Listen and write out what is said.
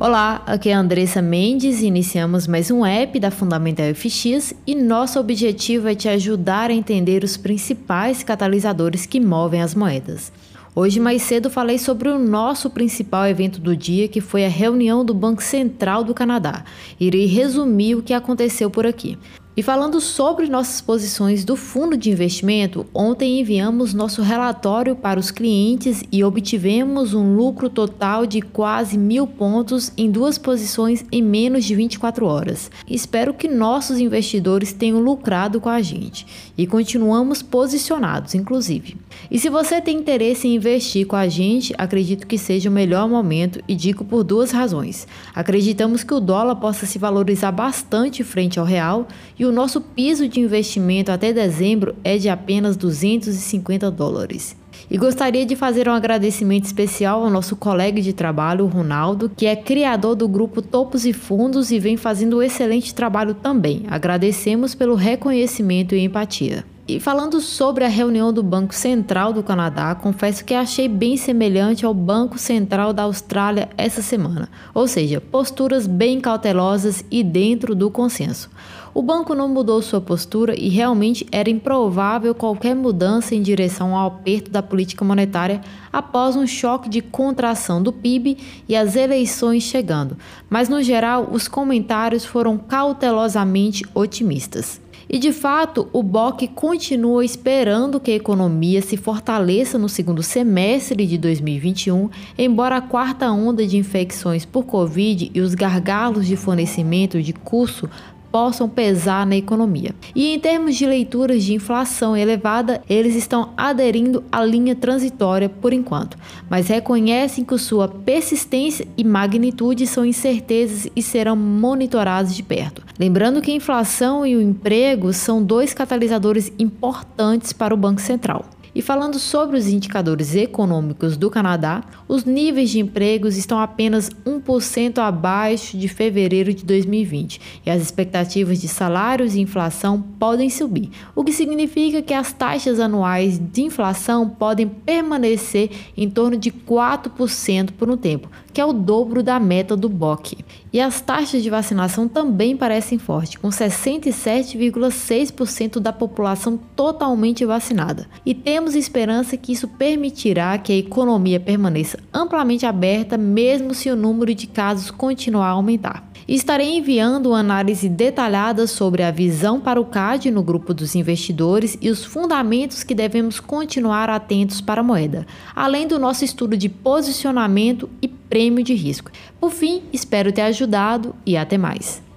Olá, aqui é a Andressa Mendes e iniciamos mais um app da Fundamental FX e nosso objetivo é te ajudar a entender os principais catalisadores que movem as moedas. Hoje mais cedo falei sobre o nosso principal evento do dia, que foi a reunião do Banco Central do Canadá. Irei resumir o que aconteceu por aqui. E falando sobre nossas posições do fundo de investimento, ontem enviamos nosso relatório para os clientes e obtivemos um lucro total de quase mil pontos em duas posições em menos de 24 horas. Espero que nossos investidores tenham lucrado com a gente e continuamos posicionados, inclusive. E se você tem interesse em investir com a gente, acredito que seja o melhor momento e digo por duas razões. Acreditamos que o dólar possa se valorizar bastante frente ao real e o nosso piso de investimento até dezembro é de apenas 250 dólares. E gostaria de fazer um agradecimento especial ao nosso colega de trabalho, Ronaldo, que é criador do grupo Topos e Fundos e vem fazendo um excelente trabalho também. Agradecemos pelo reconhecimento e empatia. E falando sobre a reunião do Banco Central do Canadá, confesso que achei bem semelhante ao Banco Central da Austrália essa semana, ou seja, posturas bem cautelosas e dentro do consenso. O banco não mudou sua postura e realmente era improvável qualquer mudança em direção ao aperto da política monetária após um choque de contração do PIB e as eleições chegando, mas no geral os comentários foram cautelosamente otimistas. E de fato, o BOC continua esperando que a economia se fortaleça no segundo semestre de 2021, embora a quarta onda de infecções por Covid e os gargalos de fornecimento de curso possam pesar na economia. E em termos de leituras de inflação elevada, eles estão aderindo à linha transitória por enquanto, mas reconhecem que sua persistência e magnitude são incertezas e serão monitorados de perto. Lembrando que a inflação e o emprego são dois catalisadores importantes para o Banco Central. E falando sobre os indicadores econômicos do Canadá, os níveis de empregos estão apenas 1% abaixo de fevereiro de 2020 e as expectativas de salários e inflação podem subir, o que significa que as taxas anuais de inflação podem permanecer em torno de 4% por um tempo, que é o dobro da meta do BOC. E as taxas de vacinação também parecem fortes, com 67,6% da população totalmente vacinada. E temos esperança que isso permitirá que a economia permaneça amplamente aberta, mesmo se o número de casos continuar a aumentar. Estarei enviando uma análise detalhada sobre a visão para o CAD no grupo dos investidores e os fundamentos que devemos continuar atentos para a moeda, além do nosso estudo de posicionamento e prêmio de risco. Por fim, espero ter ajudado e até mais.